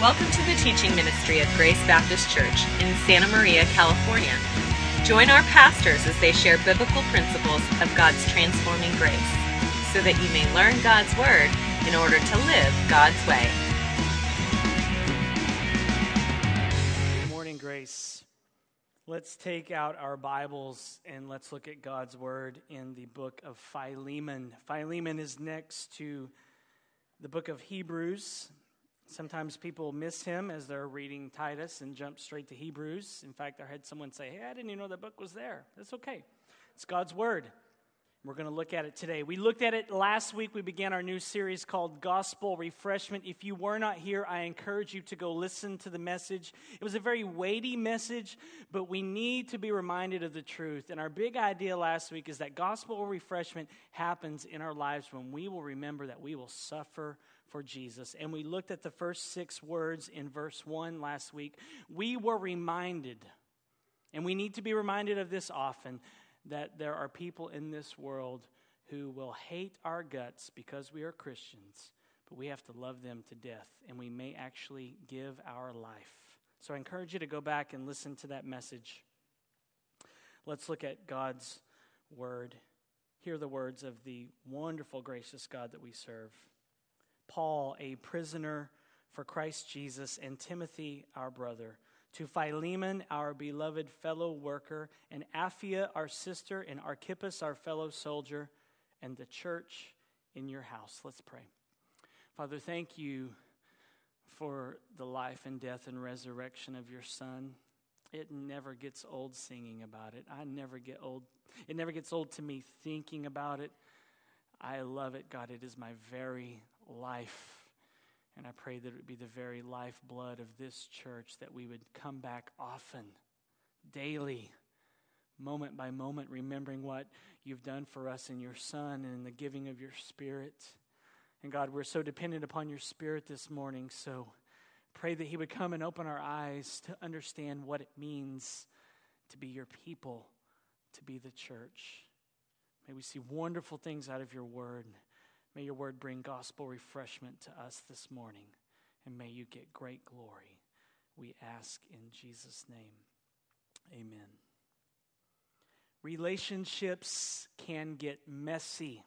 Welcome to the teaching ministry of Grace Baptist Church in Santa Maria, California. Join our pastors as they share biblical principles of God's transforming grace so that you may learn God's Word in order to live God's way. Good morning, Grace. Let's take out our Bibles and let's look at God's Word in the book of Philemon. Philemon is next to the book of Hebrews. Sometimes people miss him as they're reading Titus and jump straight to Hebrews. In fact, I had someone say, Hey, I didn't even know that book was there. That's okay. It's God's Word. We're going to look at it today. We looked at it last week. We began our new series called Gospel Refreshment. If you were not here, I encourage you to go listen to the message. It was a very weighty message, but we need to be reminded of the truth. And our big idea last week is that gospel refreshment happens in our lives when we will remember that we will suffer for Jesus. And we looked at the first six words in verse 1 last week. We were reminded, and we need to be reminded of this often, that there are people in this world who will hate our guts because we are Christians, but we have to love them to death, and we may actually give our life. So I encourage you to go back and listen to that message. Let's look at God's word. Hear the words of the wonderful, gracious God that we serve. Paul, a prisoner for Christ Jesus, and Timothy, our brother, to Philemon, our beloved fellow worker, and Apphia, our sister, and Archippus, our fellow soldier, and the church in your house. Let's pray. Father, thank you for the life and death and resurrection of your Son. It never gets old singing about it. I never get old. It never gets old to me thinking about it. I love it, God. It is my very life. And I pray that it would be the very lifeblood of this church that we would come back often, daily, moment by moment, remembering what you've done for us in your Son and in the giving of your Spirit. And God, we're so dependent upon your Spirit this morning. So pray that He would come and open our eyes to understand what it means to be your people, to be the church. May we see wonderful things out of your word. May your word bring gospel refreshment to us this morning, and may you get great glory. We ask in Jesus' name. Amen. Relationships can get messy.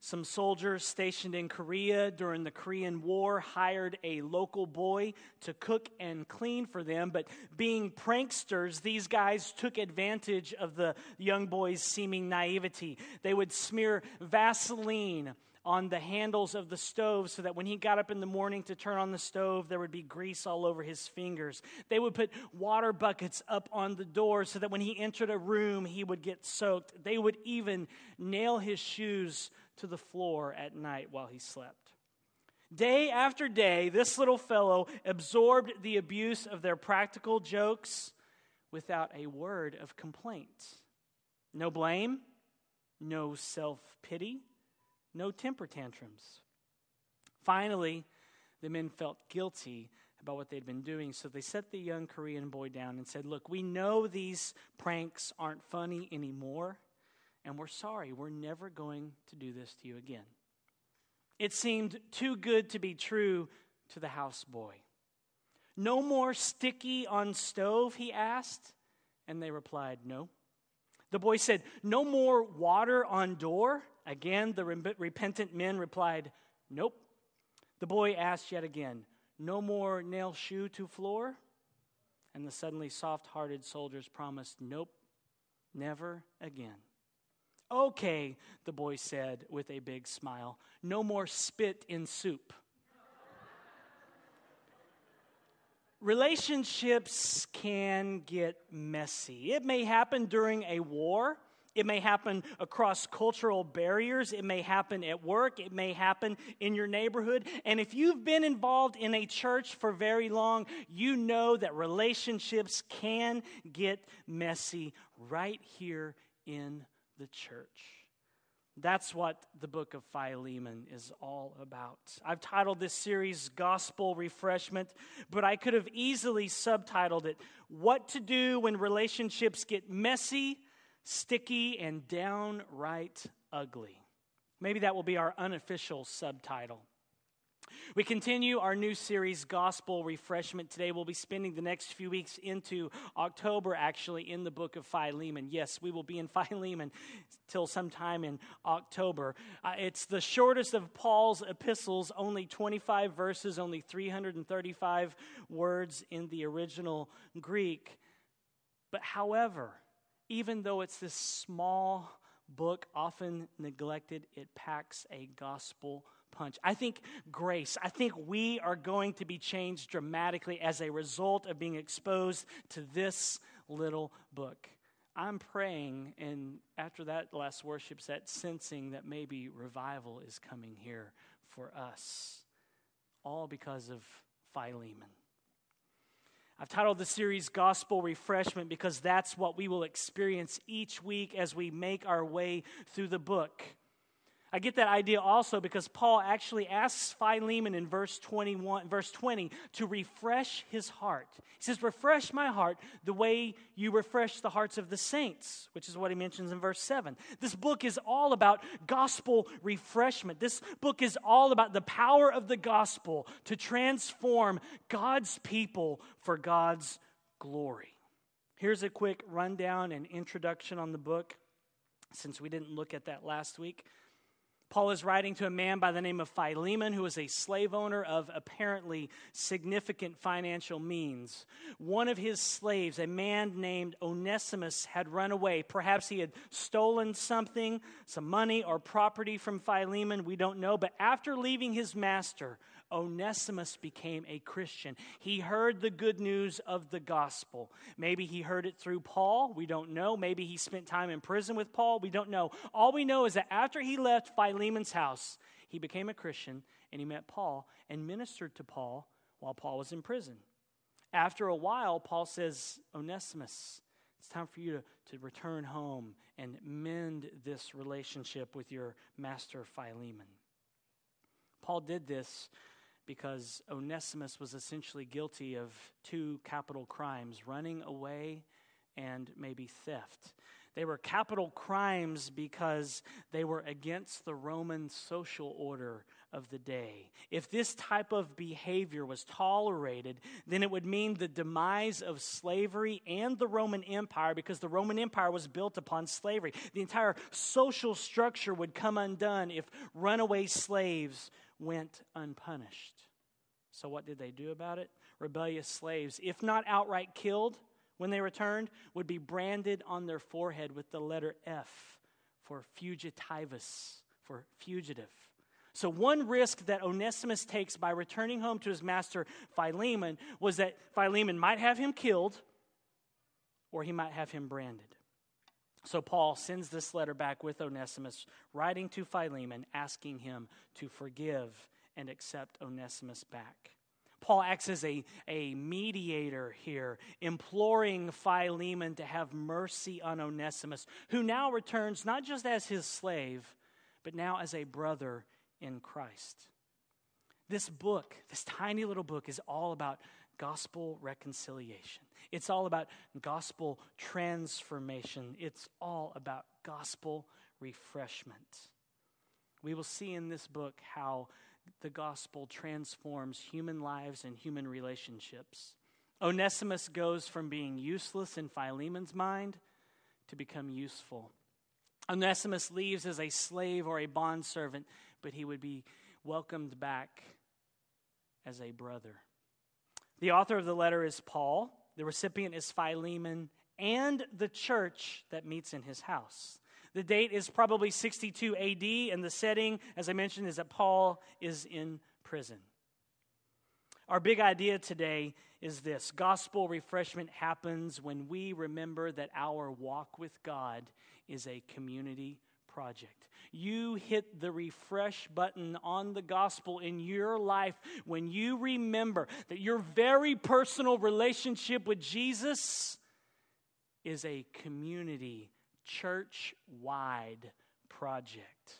Some soldiers stationed in Korea during the Korean War hired a local boy to cook and clean for them, but being pranksters, these guys took advantage of the young boy's seeming naivety. They would smear Vaseline on the handles of the stove so that when he got up in the morning to turn on the stove, there would be grease all over his fingers. They would put water buckets up on the door so that when he entered a room, he would get soaked. They would even nail his shoes to the floor at night while he slept. Day after day, this little fellow absorbed the abuse of their practical jokes without a word of complaint. No blame, no self pity, no temper tantrums. Finally, the men felt guilty about what they'd been doing, so they set the young Korean boy down and said, Look, we know these pranks aren't funny anymore and we're sorry. We're never going to do this to you again. It seemed too good to be true to the houseboy. No more sticky on stove, he asked, and they replied, No. The boy said, No more water on door. Again, the repentant men replied, Nope. The boy asked yet again, No more nail shoe to floor? And the suddenly soft hearted soldiers promised, Nope, never again. Okay, the boy said with a big smile. No more spit in soup. Relationships can get messy. It may happen during a war. It may happen across cultural barriers. It may happen at work. It may happen in your neighborhood. And if you've been involved in a church for very long, you know that relationships can get messy right here in the church. That's what the book of Philemon is all about. I've titled this series Gospel Refreshment, but I could have easily subtitled it What to Do When Relationships Get Messy, Sticky, and Downright Ugly. Maybe that will be our unofficial subtitle. We continue our new series, Gospel Refreshment. Today we'll be spending the next few weeks into October, actually, in the book of Philemon. Yes, we will be in Philemon till sometime in October. Uh, it's the shortest of Paul's epistles, only 25 verses, only 335 words in the original Greek. But however, even though it's this small book, often neglected, it packs a gospel punch. I think grace, I think we are going to be changed dramatically as a result of being exposed to this little book. I'm praying, and after that last worship set, sensing that maybe revival is coming here for us, all because of Philemon. I've titled the series Gospel Refreshment because that's what we will experience each week as we make our way through the book. I get that idea also because Paul actually asks Philemon in verse 21, verse 20 to refresh his heart. He says, Refresh my heart the way you refresh the hearts of the saints, which is what he mentions in verse 7. This book is all about gospel refreshment. This book is all about the power of the gospel to transform God's people for God's glory. Here's a quick rundown and introduction on the book, since we didn't look at that last week. Paul is writing to a man by the name of Philemon, who was a slave owner of apparently significant financial means. One of his slaves, a man named Onesimus, had run away. Perhaps he had stolen something, some money or property from Philemon. We don't know. But after leaving his master, Onesimus became a Christian. He heard the good news of the gospel. Maybe he heard it through Paul. We don't know. Maybe he spent time in prison with Paul. We don't know. All we know is that after he left Philemon's house, he became a Christian and he met Paul and ministered to Paul while Paul was in prison. After a while, Paul says, Onesimus, it's time for you to, to return home and mend this relationship with your master Philemon. Paul did this because Onesimus was essentially guilty of two capital crimes running away and maybe theft. They were capital crimes because they were against the Roman social order of the day. If this type of behavior was tolerated, then it would mean the demise of slavery and the Roman Empire because the Roman Empire was built upon slavery. The entire social structure would come undone if runaway slaves went unpunished. So, what did they do about it? Rebellious slaves, if not outright killed when they returned, would be branded on their forehead with the letter F for fugitivus, for fugitive. So, one risk that Onesimus takes by returning home to his master Philemon was that Philemon might have him killed or he might have him branded. So, Paul sends this letter back with Onesimus, writing to Philemon, asking him to forgive and accept Onesimus back. Paul acts as a, a mediator here, imploring Philemon to have mercy on Onesimus, who now returns not just as his slave, but now as a brother in Christ. This book, this tiny little book, is all about gospel reconciliation. It's all about gospel transformation. It's all about gospel refreshment. We will see in this book how the gospel transforms human lives and human relationships. Onesimus goes from being useless in Philemon's mind to become useful. Onesimus leaves as a slave or a bondservant, but he would be welcomed back as a brother. The author of the letter is Paul, the recipient is Philemon, and the church that meets in his house. The date is probably 62 AD, and the setting, as I mentioned, is that Paul is in prison. Our big idea today is this gospel refreshment happens when we remember that our walk with God is a community project. You hit the refresh button on the gospel in your life when you remember that your very personal relationship with Jesus is a community church wide project.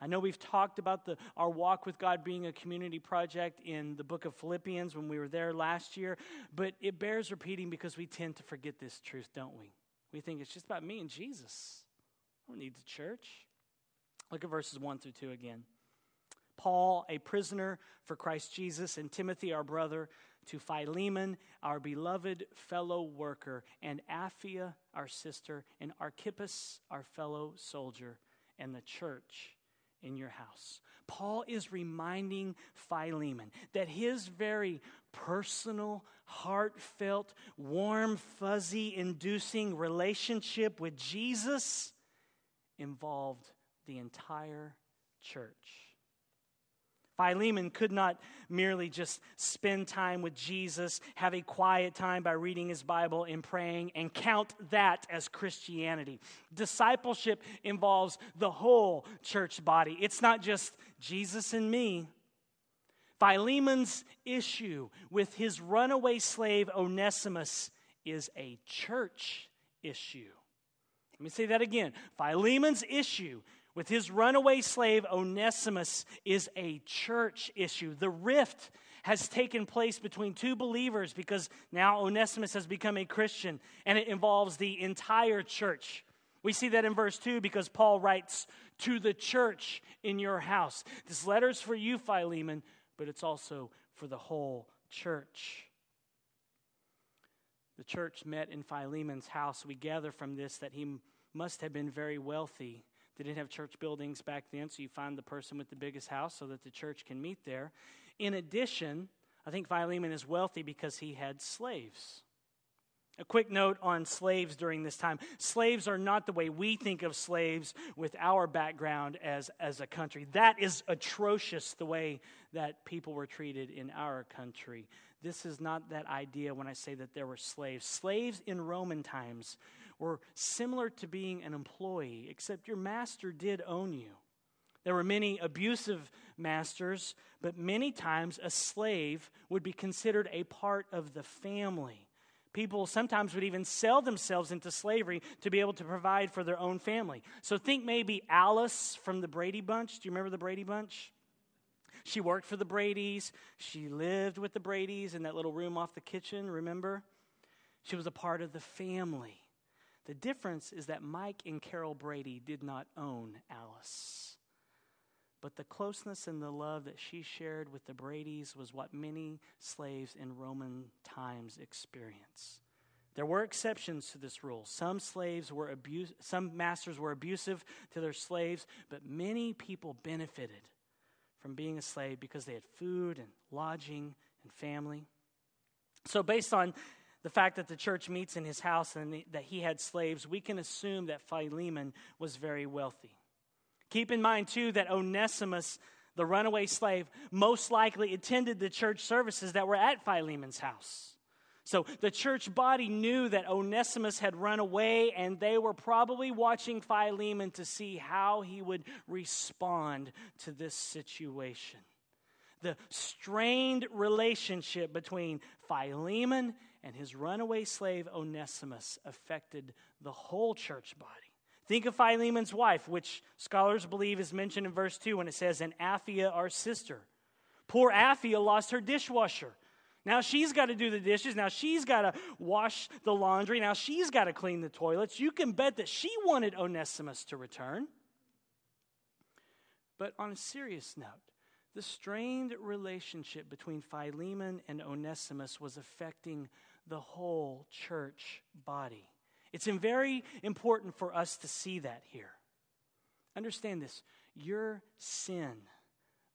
I know we've talked about the, our walk with God being a community project in the book of Philippians when we were there last year, but it bears repeating because we tend to forget this truth, don't we? We think it's just about me and Jesus. Don't need the church. Look at verses 1 through 2 again. Paul, a prisoner for Christ Jesus, and Timothy, our brother, to Philemon, our beloved fellow worker, and Apphia, our sister, and Archippus, our fellow soldier, and the church in your house. Paul is reminding Philemon that his very personal, heartfelt, warm, fuzzy, inducing relationship with Jesus involved the entire church. Philemon could not merely just spend time with Jesus, have a quiet time by reading his Bible and praying, and count that as Christianity. Discipleship involves the whole church body. It's not just Jesus and me. Philemon's issue with his runaway slave Onesimus is a church issue. Let me say that again. Philemon's issue with his runaway slave Onesimus is a church issue. The rift has taken place between two believers because now Onesimus has become a Christian and it involves the entire church. We see that in verse 2 because Paul writes to the church in your house. This letter is for you, Philemon, but it's also for the whole church. The church met in Philemon's house. We gather from this that he must have been very wealthy they didn't have church buildings back then, so you find the person with the biggest house so that the church can meet there. In addition, I think Philemon is wealthy because he had slaves. A quick note on slaves during this time. Slaves are not the way we think of slaves with our background as, as a country. That is atrocious, the way that people were treated in our country. This is not that idea when I say that there were slaves. Slaves in Roman times were similar to being an employee, except your master did own you. There were many abusive masters, but many times a slave would be considered a part of the family. People sometimes would even sell themselves into slavery to be able to provide for their own family. So think maybe Alice from the Brady Bunch. Do you remember the Brady Bunch? She worked for the Bradys. She lived with the Bradys in that little room off the kitchen, remember? She was a part of the family. The difference is that Mike and Carol Brady did not own Alice. But the closeness and the love that she shared with the Bradys was what many slaves in Roman times experienced. There were exceptions to this rule. Some slaves were abuse, some masters were abusive to their slaves, but many people benefited from being a slave because they had food and lodging and family. So, based on the fact that the church meets in his house and that he had slaves, we can assume that Philemon was very wealthy. Keep in mind, too, that Onesimus, the runaway slave, most likely attended the church services that were at Philemon's house. So the church body knew that Onesimus had run away, and they were probably watching Philemon to see how he would respond to this situation. The strained relationship between Philemon and his runaway slave Onesimus affected the whole church body. Think of Philemon's wife, which scholars believe is mentioned in verse 2 when it says, And Apphia, our sister. Poor Apphia lost her dishwasher. Now she's got to do the dishes. Now she's got to wash the laundry. Now she's got to clean the toilets. You can bet that she wanted Onesimus to return. But on a serious note, the strained relationship between Philemon and Onesimus was affecting the whole church body. It's very important for us to see that here. Understand this your sin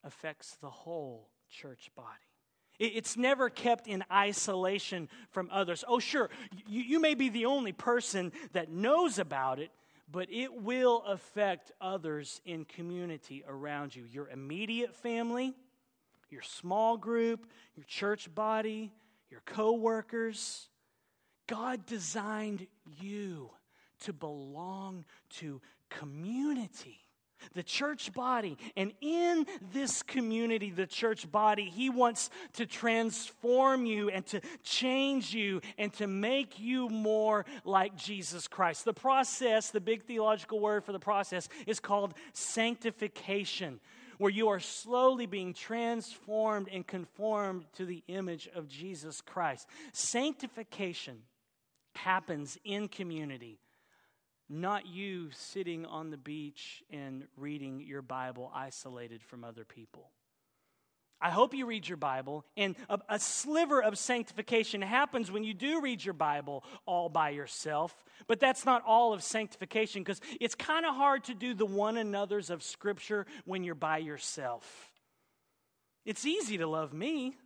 affects the whole church body. It's never kept in isolation from others. Oh, sure, you, you, may be the only person that knows about it, but it will affect others in community around you your immediate family, your small group, your church body, your coworkers. God designed you to belong to community the church body. And in this community, the church body, He wants to transform you and to change you and to make you more like Jesus Christ. The process, the big theological word for the process, is called sanctification where you are slowly being transformed and conformed to the image of Jesus Christ. Sanctification happens in community, not you sitting on the beach and reading your Bible isolated from other people. I hope you read your Bible, and a, a, sliver of sanctification happens when you do read your Bible all by yourself. But that's not all of sanctification because it's kind of hard to do the one another's of Scripture when you're by yourself. It's easy to love me,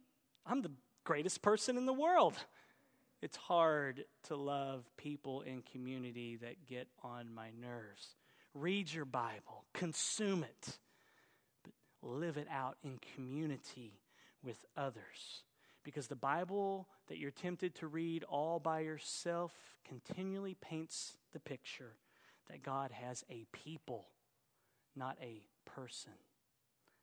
I'm the greatest person in the world. It's hard to love people in community that get on my nerves. Read your Bible, consume it but live it out in community with others. Because the Bible that you're tempted to read all by yourself continually paints the picture that God has a people, not a person.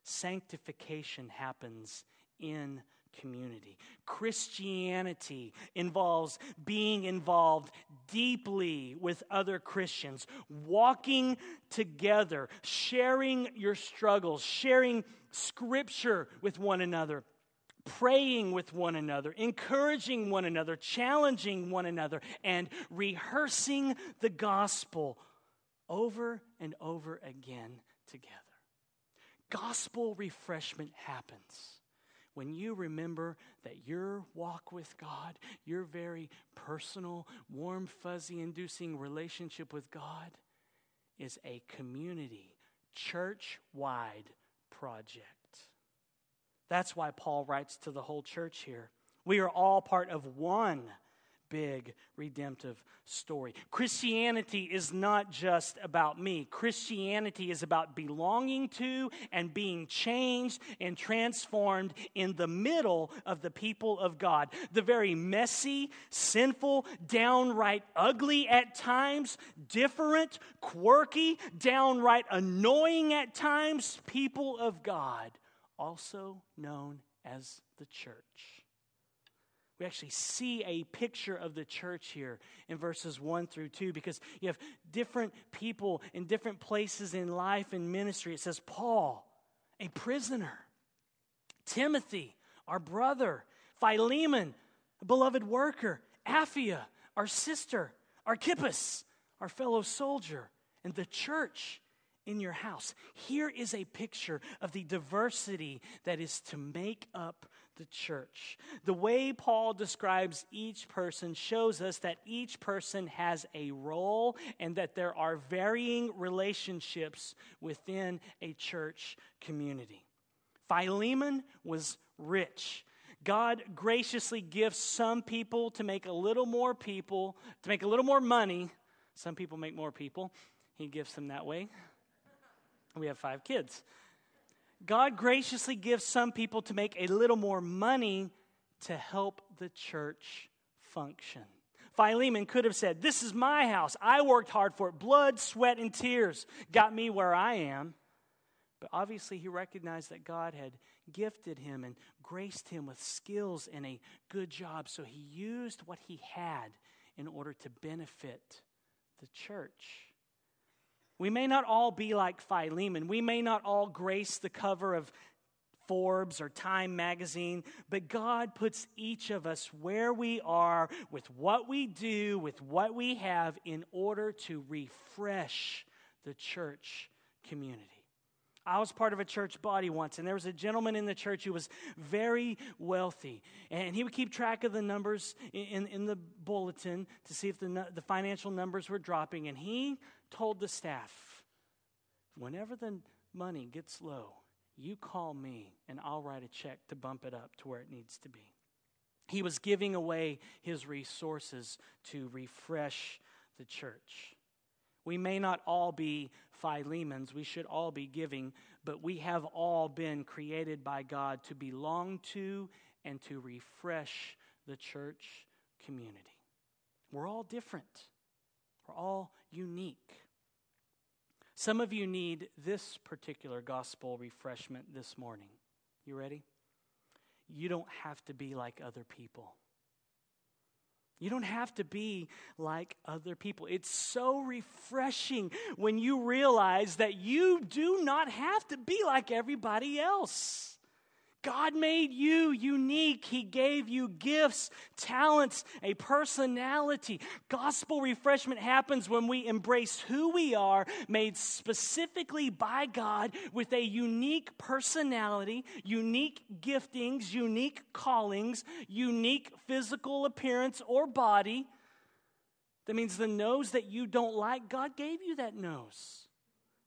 Sanctification happens in community. Christianity involves being involved deeply with other Christians, walking together, sharing your struggles, sharing scripture with one another. Praying with one another, encouraging one another, challenging one another, and rehearsing the gospel over and over again together. Gospel refreshment happens when you remember that your walk with God, your very personal, warm, fuzzy inducing relationship with God, is a community, church wide project. That's why Paul writes to the whole church here. We are all part of one big redemptive story. Christianity is not just about me. Christianity is about belonging to and being changed and transformed in the middle of the people of God. The very messy, sinful, downright ugly at times, different, quirky, downright annoying at times people of God, also known as the church. We actually see a picture of the church here in verses 1 through 2 because you have different people in different places in life and ministry. It says, Paul, a prisoner, Timothy, our brother, Philemon, a beloved worker, Apphia, our sister, Archippus, our fellow soldier, and the church in your house. Here is a picture of the diversity that is to make up the church. The way Paul describes each person shows us that each person has a role and that there are varying relationships within a church community. Philemon was rich. God graciously gives some people to make a little more people, to make a little more money. Some people make more people. He gives them that way. We have five kids. God graciously gives some people to make a little more money to help the church function. Philemon could have said, This is my house. I worked hard for it. Blood, sweat, and tears got me where I am. But obviously, he recognized that God had gifted him and graced him with skills and a good job. So he used what he had in order to benefit the church. We may not all be like Philemon. We may not all grace the cover of Forbes or Time magazine, but God puts each of us where we are with what we do, with what we have, in order to refresh the church community. I was part of a church body once, and there was a gentleman in the church who was very wealthy. And he would keep track of the numbers in, in the bulletin to see if the, the financial numbers were dropping. And he told the staff, whenever the money gets low, you call me and I'll write a check to bump it up to where it needs to be. He was giving away his resources to refresh the church. We may not all be Philemons, we should all be giving, but we have all been created by God to belong to and to refresh the church community. We're all different, we're all unique. Some of you need this particular gospel refreshment this morning. You ready? You don't have to be like other people. You don't have to be like other people. It's so refreshing when you realize that you do not have to be like everybody else. God made you unique. He gave you gifts, talents, a personality. Gospel refreshment happens when we embrace who we are, made specifically by God with a unique personality, unique giftings, unique callings, unique physical appearance or body. That means the nose that you don't like, God gave you that nose,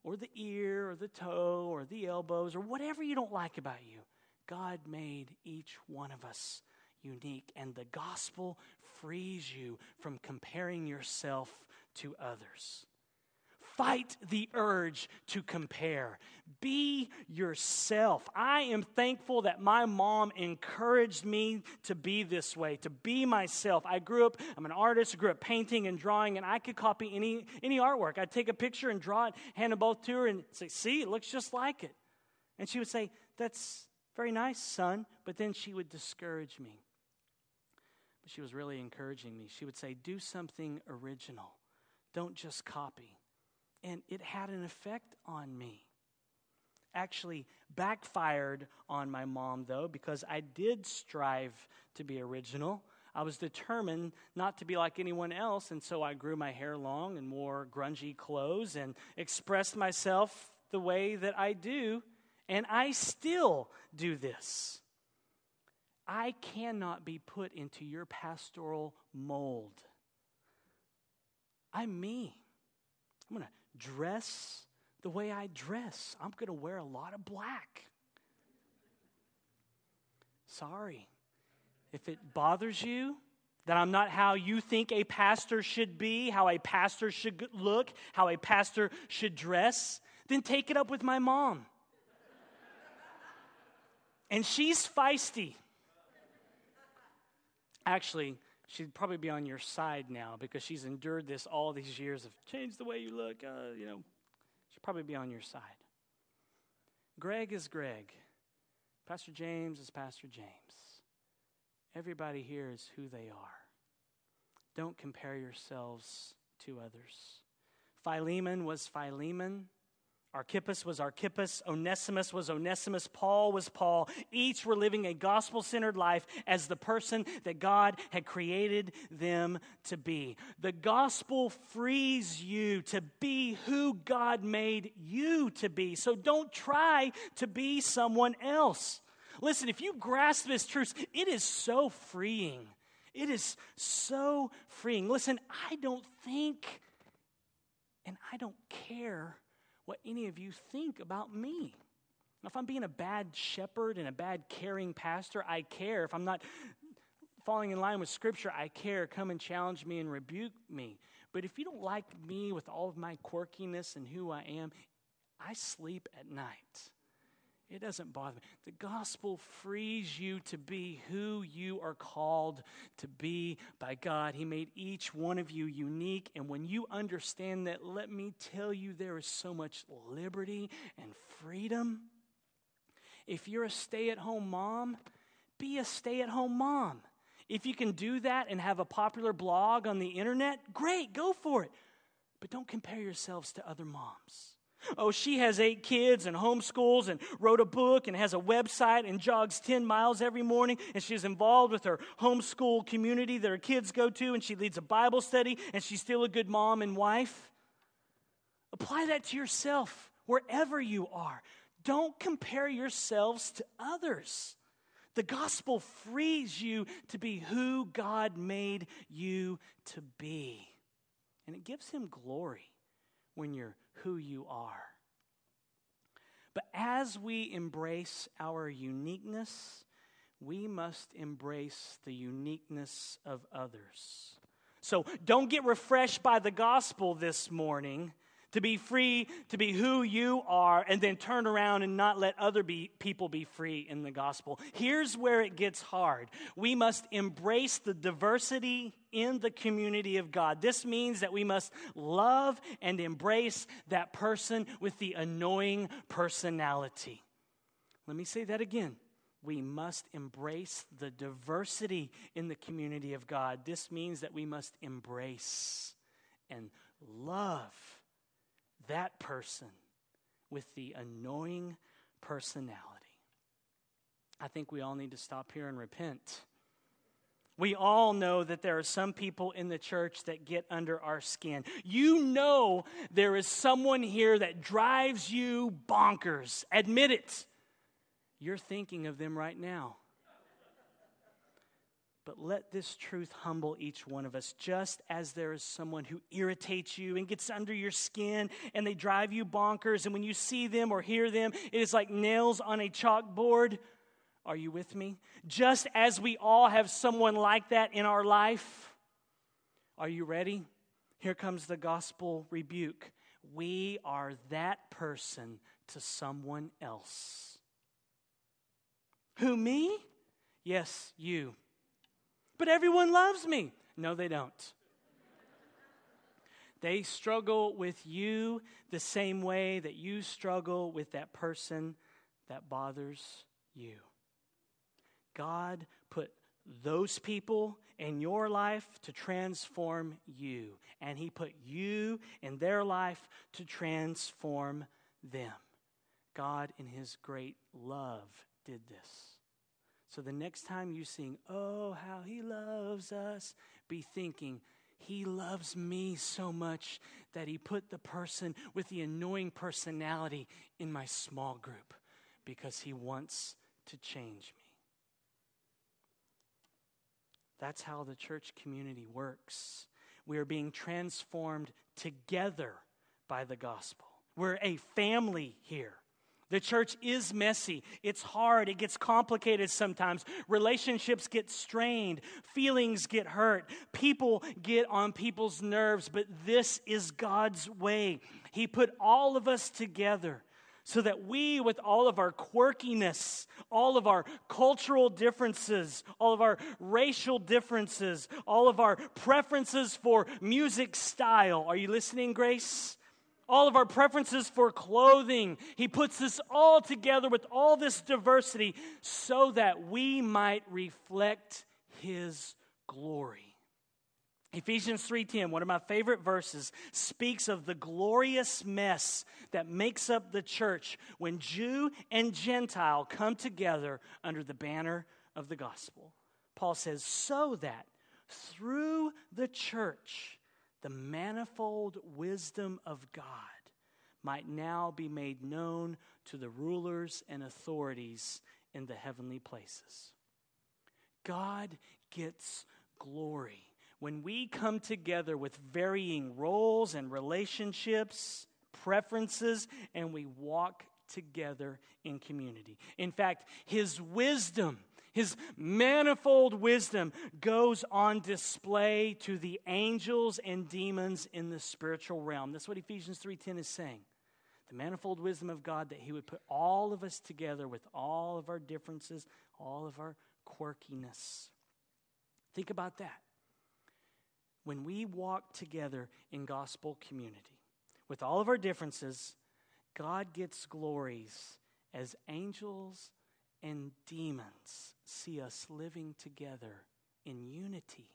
or the ear, or the toe, or the elbows, or whatever you don't like about you. God made each one of us unique, and the gospel frees you from comparing yourself to others. Fight the urge to compare. Be yourself. I am thankful that my mom encouraged me to be this way, to be myself. I grew up, I'm an artist, I grew up painting and drawing, and I could copy any, any artwork. I'd take a picture and draw it, hand it both to her, and say, See, it looks just like it. And she would say, That's very nice, son. But then she would discourage me. But she was really encouraging me. She would say, Do something original, don't just copy. And it had an effect on me. Actually, backfired on my mom, though, because I did strive to be original. I was determined not to be like anyone else, and so I grew my hair long and wore grungy clothes and expressed myself the way that I do and I still do this. I cannot be put into your pastoral mold. I'm me. I'm going to dress the way I dress. I'm going to wear a lot of black. Sorry. If it bothers you that I'm not how you think a pastor should be, how a pastor should look, how a pastor should dress, then take it up with my mom. And she's feisty. Actually, she'd probably be on your side now because she's endured this all these years of change the way you look. Uh, you know, she'd probably be on your side. Greg is Greg. Pastor James is Pastor James. Everybody here is who they are. Don't compare yourselves to others. Philemon was Philemon. Archippus was Archippus, Onesimus was Onesimus, Paul was Paul. Each were living a gospel centered life as the person that God had created them to be. The gospel frees you to be who God made you to be. So don't try to be someone else. Listen, if you grasp this truth, it is so freeing. It is so freeing. Listen, I don't think and I don't care what any of you think about me. If I'm being a bad shepherd and a bad caring pastor, I care. If I'm not falling in line with Scripture, I care. Come and challenge me and rebuke me. But if you don't like me with all of my quirkiness and who I am, I sleep at night. It doesn't bother me. The gospel frees you to be who you are called to be by God. He made each one of you unique. And when you understand that, let me tell you, there is so much liberty and freedom. If you're a stay at home mom, be a stay at home mom. If you can do that and have a popular blog on the internet, great, go for it. But don't compare yourselves to other moms. Oh, she has eight kids and homeschools and wrote a book and has a website and jogs 10 miles every morning. And she's involved with her homeschool community that her kids go to. And she leads a Bible study and she's still a good mom and wife. Apply that to yourself wherever you are. Don't compare yourselves to others. The gospel frees you to be who God made you to be. And it gives him glory when you're who you are. But as we embrace our uniqueness, we must embrace the uniqueness of others. So don't get refreshed by the gospel this morning to be free to be who you are and then turn around and not let other be, people be free in the gospel. Here's where it gets hard. We must embrace the diversity in the community of God. This means that we must love and embrace that person with the annoying personality. Let me say that again. We must embrace the diversity in the community of God. This means that we must embrace and love that person with the annoying personality. I think we all need to stop here and repent. We all know that there are some people in the church that get under our skin. You know there is someone here that drives you bonkers. Admit it. You're thinking of them right now. But let this truth humble each one of us, just as there is someone who irritates you and gets under your skin and they drive you bonkers. And when you see them or hear them, it is like nails on a chalkboard. Are you with me? Just as we all have someone like that in our life. Are you ready? Here comes the gospel rebuke. We are that person to someone else. Who, me? Yes, you. But everyone loves me. No, they don't. They struggle with you the same way that you struggle with that person that bothers you. God put those people in your life to transform you, and He put you in their life to transform them. God, in His great love, did this. So the next time you sing, Oh, how he loves us, be thinking, He loves me so much that he put the person with the annoying personality in my small group because he wants to change me. That's how the church community works. We are being transformed together by the gospel. We're a family here. The church is messy. It's hard. It gets complicated sometimes. Relationships get strained. Feelings get hurt. People get on people's nerves. But this is God's way. He put all of us together so that we, with all of our quirkiness, all of our cultural differences, all of our racial differences, all of our preferences for music style, are you listening, Grace? All of our preferences for clothing. He puts this all together with all this diversity so that we might reflect his glory. Ephesians 3:10, one of my favorite verses, speaks of the glorious mess that makes up the church when Jew and Gentile come together under the banner of the gospel. Paul says, "So that through the church the manifold wisdom of God might now be made known to the rulers and authorities in the heavenly places. God gets glory. When we come together with varying roles and relationships, preferences, and we walk together in community. In fact, His wisdom his manifold wisdom goes on display to the angels and demons in the spiritual realm. That's what Ephesians 3:10 is saying. The manifold wisdom of God that he would put all of us together with all of our differences, all of our quirkiness. Think about that. When we walk together in gospel community with all of our differences, God gets glories as angels and demons see us living together in unity.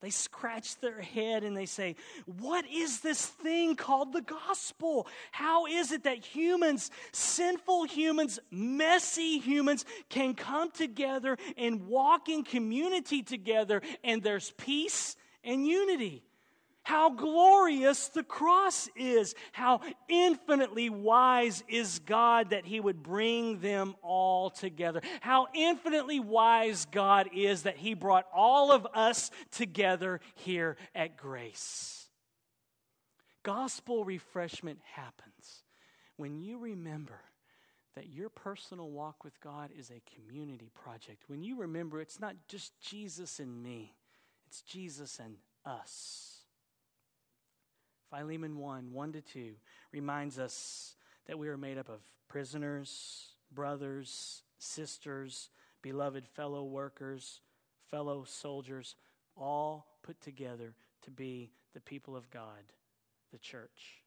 They scratch their head and they say, What is this thing called the gospel? How is it that humans, sinful humans, messy humans, can come together and walk in community together and there's peace and unity? How glorious the cross is. How infinitely wise is God that He would bring them all together. How infinitely wise God is that He brought all of us together here at Grace. Gospel refreshment happens when you remember that your personal walk with God is a community project. When you remember it's not just Jesus and me, it's Jesus and us. Philemon 1 1 to 2 reminds us that we are made up of prisoners, brothers, sisters, beloved fellow workers, fellow soldiers, all put together to be the people of God, the church.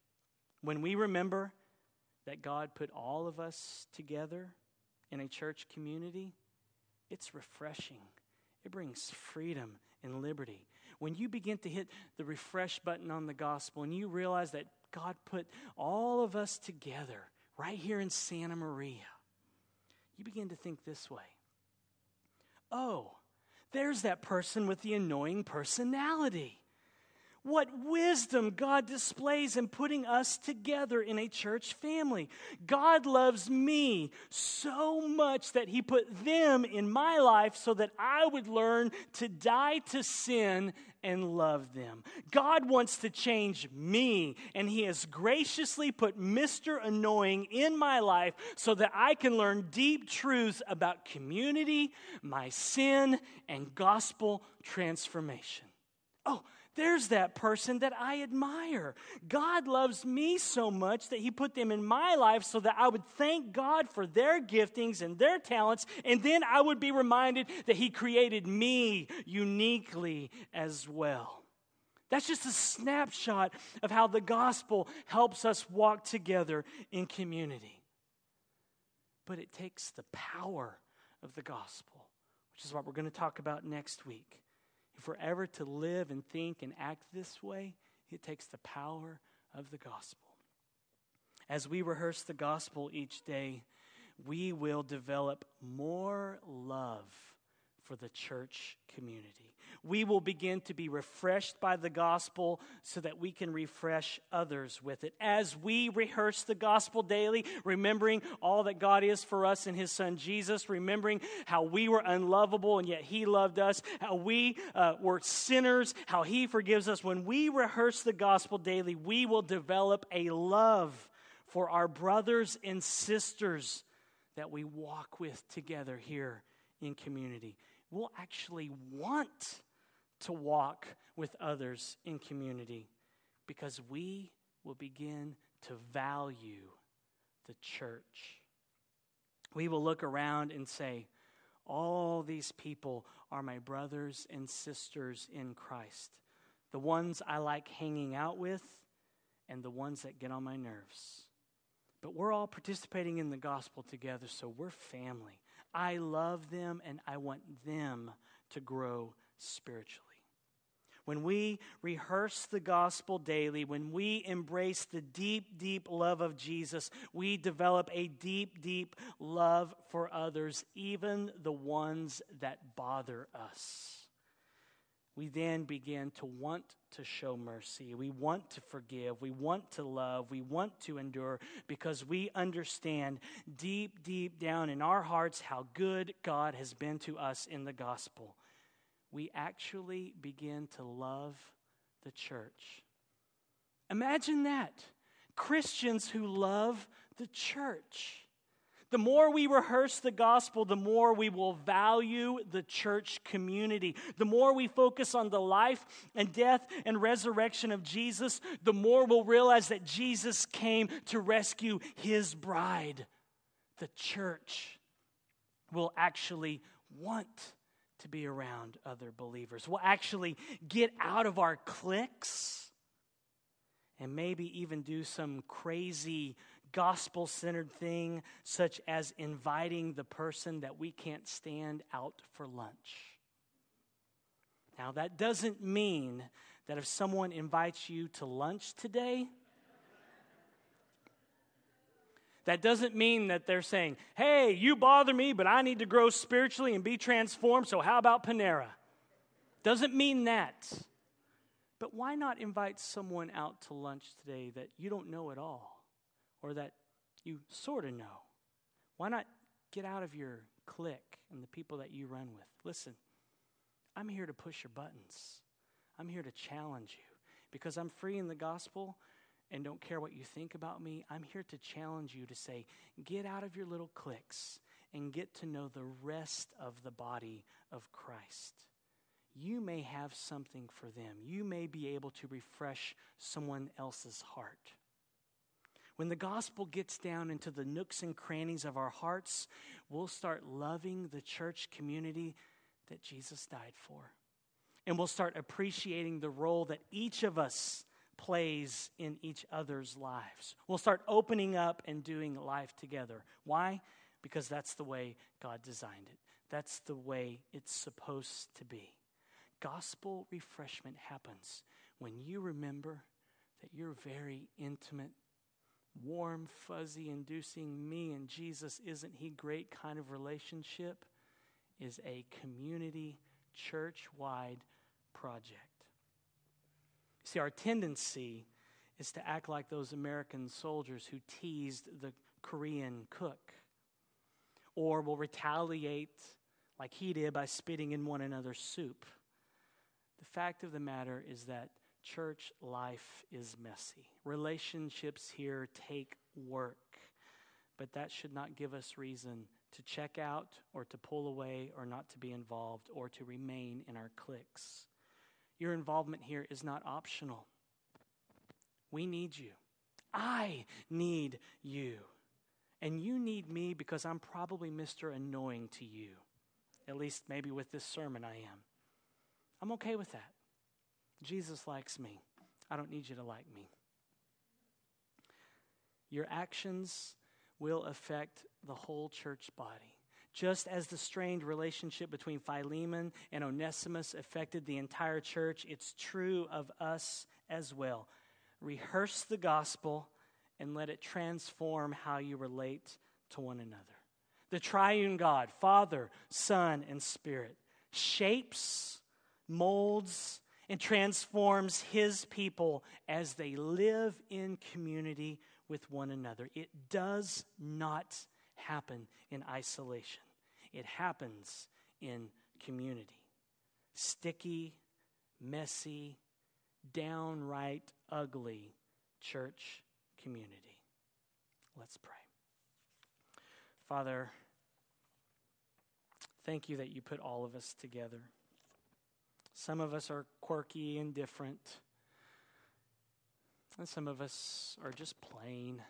When we remember that God put all of us together in a church community, it's refreshing. It brings freedom and liberty when you begin to hit the refresh button on the gospel and you realize that God put all of us together right here in Santa Maria, you begin to think this way Oh, there's that person with the annoying personality. What wisdom God displays in putting us together in a church family. God loves me so much that He put them in my life so that I would learn to die to sin and love them. God wants to change me, and He has graciously put Mr. Annoying in my life so that I can learn deep truths about community, my sin, and gospel transformation. Oh, there's that person that I admire. God loves me so much that He put them in my life so that I would thank God for their giftings and their talents, and then I would be reminded that He created me uniquely as well. That's just a snapshot of how the gospel helps us walk together in community. But it takes the power of the gospel, which is what we're going to talk about next week. If we're ever to live and think and act this way, it takes the power of the gospel. As we rehearse the gospel each day, we will develop more love for the church community. We will begin to be refreshed by the gospel so that we can refresh others with it. As we rehearse the gospel daily, remembering all that God is for us in His Son Jesus, remembering how we were unlovable and yet He loved us, how we uh, were sinners, how He forgives us. When we rehearse the gospel daily, we will develop a love for our brothers and sisters that we walk with together here in community we'll actually want to walk with others in community because we will begin to value the church. We will look around and say, All these people are my brothers and sisters in Christ. The ones I like hanging out with and the ones that get on my nerves. But we're all participating in the gospel together, so we're family. I love them and I want them to grow spiritually. When we rehearse the gospel daily, when we embrace the deep, deep love of Jesus, we develop a deep, deep love for others, even the ones that bother us we then begin to want to show mercy. We want to forgive. We want to love. We want to endure because we understand deep, deep down in our hearts how good God has been to us in the gospel. We actually begin to love the church. Imagine that Christians who love the church. The more we rehearse the gospel, the more we will value the church community. The more we focus on the life and death and resurrection of Jesus, the more we'll realize that Jesus came to rescue his bride. The church will actually want to be around other believers. We'll actually get out of our cliques and maybe even do some crazy gospel centered thing, such as inviting the person that we can't stand out for lunch. Now, that doesn't mean that if someone invites you to lunch today, that doesn't mean that they're saying, hey, you bother me, but I need to grow spiritually and be transformed, so how about Panera? Doesn't mean that. But why not invite someone out to lunch today that you don't know at all? Or that you sort of know? Why not get out of your clique and the people that you run with? Listen, I'm here to push your buttons. I'm here to challenge you because I'm free in the gospel and don't care what you think about me. I'm here to challenge you to say, get out of your little cliques and get to know the rest of the body of Christ. You may have something for them. You may be able to refresh someone else's heart. When the gospel gets down into the nooks and crannies of our hearts, we'll start loving the church community that Jesus died for. And we'll start appreciating the role that each of us plays in each other's lives. We'll start opening up and doing life together. Why? Because that's the way God designed it, that's the way it's supposed to be. Gospel refreshment happens when you remember that you're very intimate warm, fuzzy, inducing me and Jesus, isn't he great kind of relationship is a community, church wide project. See, our tendency is to act like those American soldiers who teased the Korean cook, or will retaliate like he did by spitting in one another's soup. The fact of the matter is that church life is messy. Relationships here take work, but that should not give us reason to check out or to pull away or not to be involved or to remain in our cliques. Your involvement here is not optional. We need you. I need you. And you need me because I'm probably Mr. Annoying to you. At least, maybe with this sermon, I am. I'm okay with that. Jesus likes me. I don't need you to like me. Your actions will affect the whole church body. Just as the strained relationship between Philemon and Onesimus affected the entire church, it's true of us as well. Rehearse the gospel and let it transform how you relate to one another. The triune God, Father, Son, and Spirit, shapes, molds, and transforms his people as they live in community with one another. It does not happen in isolation, it happens in community. Sticky, messy, downright ugly church community. Let's pray. Father, thank you that you put all of us together. Some of us are quirky and different. And some of us are just plain.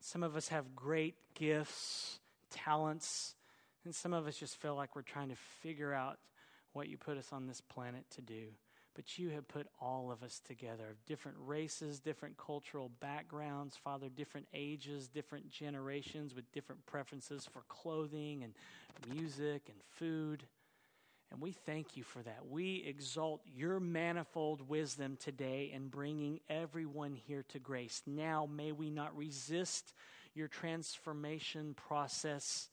Some of us have great gifts, talents, and some of us just feel like we're trying to figure out what you put us on this planet to do. But you have put all of us together, of different races, different cultural backgrounds, Father, different ages, different generations with different preferences for clothing and music and food. And we thank you for that. We exalt your manifold wisdom today in bringing everyone here to grace. Now, may we not resist your transformation process.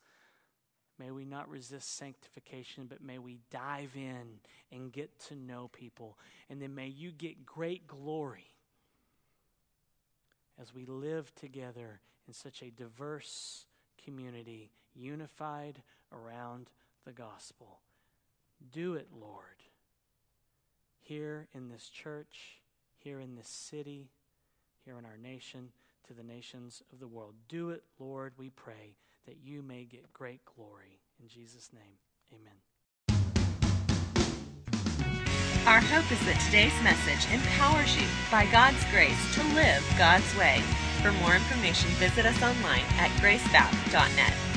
May we not resist sanctification, but may we dive in and get to know people. And then may you get great glory as we live together in such a diverse community, unified around the gospel. Do it, Lord. Here in this church, here in this city, here in our nation, to the nations of the world. Do it, Lord, we pray, that you may get great glory. In Jesus' name, amen. Our hope is that today's message empowers you, by God's grace, to live God's way. For more information, visit us online at gracebap.net.